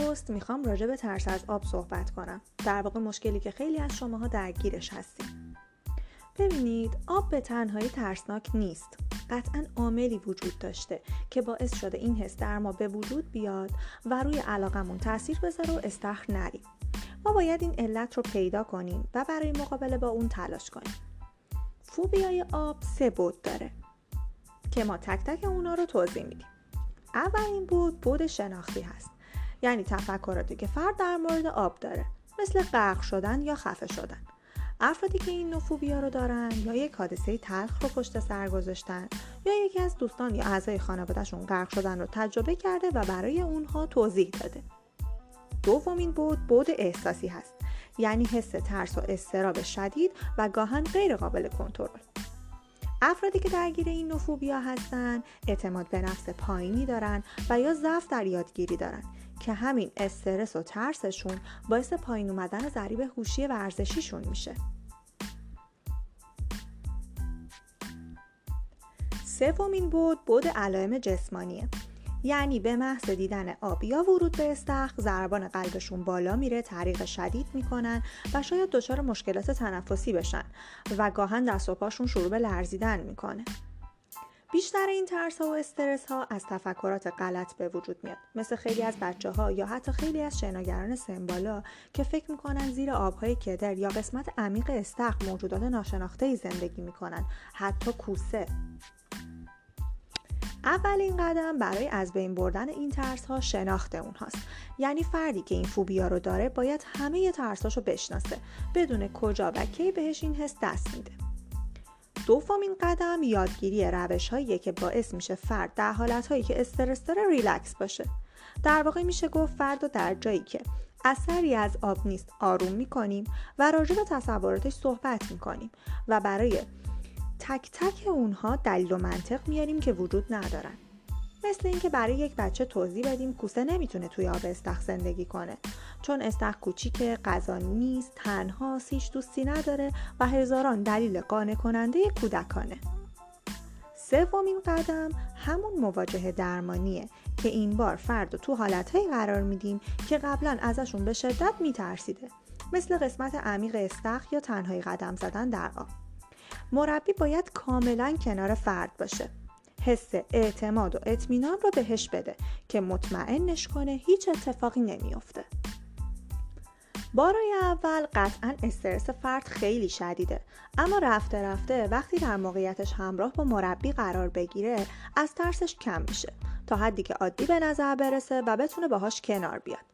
پست می‌خوام راجع به ترس از آب صحبت کنم. در واقع مشکلی که خیلی از شماها درگیرش هستیم. ببینید آب به تنهایی ترسناک نیست. قطعا عاملی وجود داشته که باعث شده این حس در ما به وجود بیاد و روی علاقمون تاثیر بذاره و استخر نریم. ما باید این علت رو پیدا کنیم و برای مقابله با اون تلاش کنیم. فوبیای آب سه بود داره که ما تک تک اونا رو توضیح میدیم. اولین بود بود شناختی هست. یعنی تفکراتی که فرد در مورد آب داره مثل غرق شدن یا خفه شدن. افرادی که این نفوبیا رو دارن یا یک حادثه تلخ رو پشت سر گذاشتن یا یکی از دوستان یا اعضای خانوادهشون غرق شدن رو تجربه کرده و برای اونها توضیح داده. دومین بود بود احساسی هست. یعنی حس ترس و استراب شدید و گاهن غیر قابل کنترل. افرادی که درگیر این نفوبیا هستن اعتماد به نفس پایینی دارن و یا ضعف در یادگیری دارن. که همین استرس و ترسشون باعث پایین اومدن ضریب هوشی ورزشیشون میشه. سومین بود بود علائم جسمانیه. یعنی به محض دیدن آب یا ورود به استخر ضربان قلبشون بالا میره تعریق شدید می‌کنن و شاید دچار مشکلات تنفسی بشن و گاهن دست و پاشون شروع به لرزیدن می‌کنه. بیشتر این ترس ها و استرس ها از تفکرات غلط به وجود میاد. مثل خیلی از بچه ها یا حتی خیلی از شناگران سمبالا که فکر می‌کنن زیر آبهای کدر یا قسمت عمیق استخر موجودات ناشناخته ای زندگی می‌کنن. حتی کوسه. اولین قدم برای از بین بردن این ترس ها شناخت اونهاست یعنی فردی که این فوبیا رو داره باید همه ترساش رو بشناسه. بدون کجا و کی بهش این حس دست میده. دومین قدم یادگیری روش هایی که باعث میشه فرد در حالت هایی که استرس داره ریلکس باشه. در واقع میشه گفت فرد رو در جایی که اثری از آب نیست آروم می‌کنیم و راجع به تصوراتش صحبت می‌کنیم و برای تک تک اونها دلیل و منطق میاریم که وجود ندارن. مثل اینکه برای یک بچه توضیح بدیم کوسه نمی‌تونه توی آب استخ زندگی کنه. چون استخ کوچیک غذا نیست تنها هیچ دوستی نداره و هزاران دلیل قانع کننده کودکانه. سومین قدم همون مواجهه درمانیه که این بار فرد تو حالتهایی قرار میدیم که قبلا ازشون به شدت میترسیده. مثل قسمت عمیق استخ یا تنهایی قدم زدن در آب. مربی باید کاملا کنار فرد باشه. حس اعتماد و اطمینان رو بهش بده که مطمئنش کنه هیچ اتفاقی نمیافته. بارای اول قطعا استرس فرد خیلی شدیده اما رفته رفته وقتی در موقعیتش همراه با مربی قرار بگیره از ترسش کم میشه تا حدی که عادی به نظر برسه و بتونه باهاش کنار بیاد.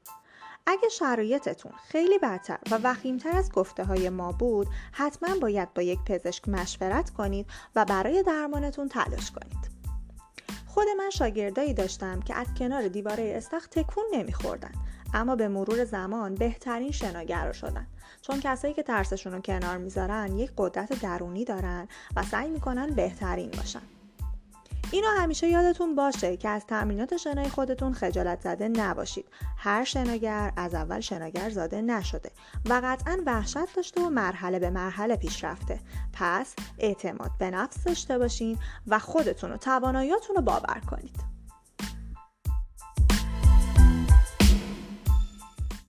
اگه شرایطتون خیلی بدتر و وخیمتر از گفته های ما بود حتما باید با یک پزشک مشورت کنید و برای درمانتون تلاش کنید. خود من شاگردایی داشتم که از کنار دیواره استخ تکون نمیخوردن اما به مرور زمان بهترین شناگر شدن. چون کسایی که ترسشون رو کنار می‌ذارن یک قدرت درونی دارن و سعی می‌کنن بهترین باشن. اینو همیشه یادتون باشه که از تمرینات شنای خودتون خجالت زده نباشید. هر شناگر از اول شناگر زاده نشده و قطعا وحشت داشته و مرحله به مرحله پیش رفته. پس اعتماد به نفس داشته باشین و خودتون و تواناییاتون رو باور کنید.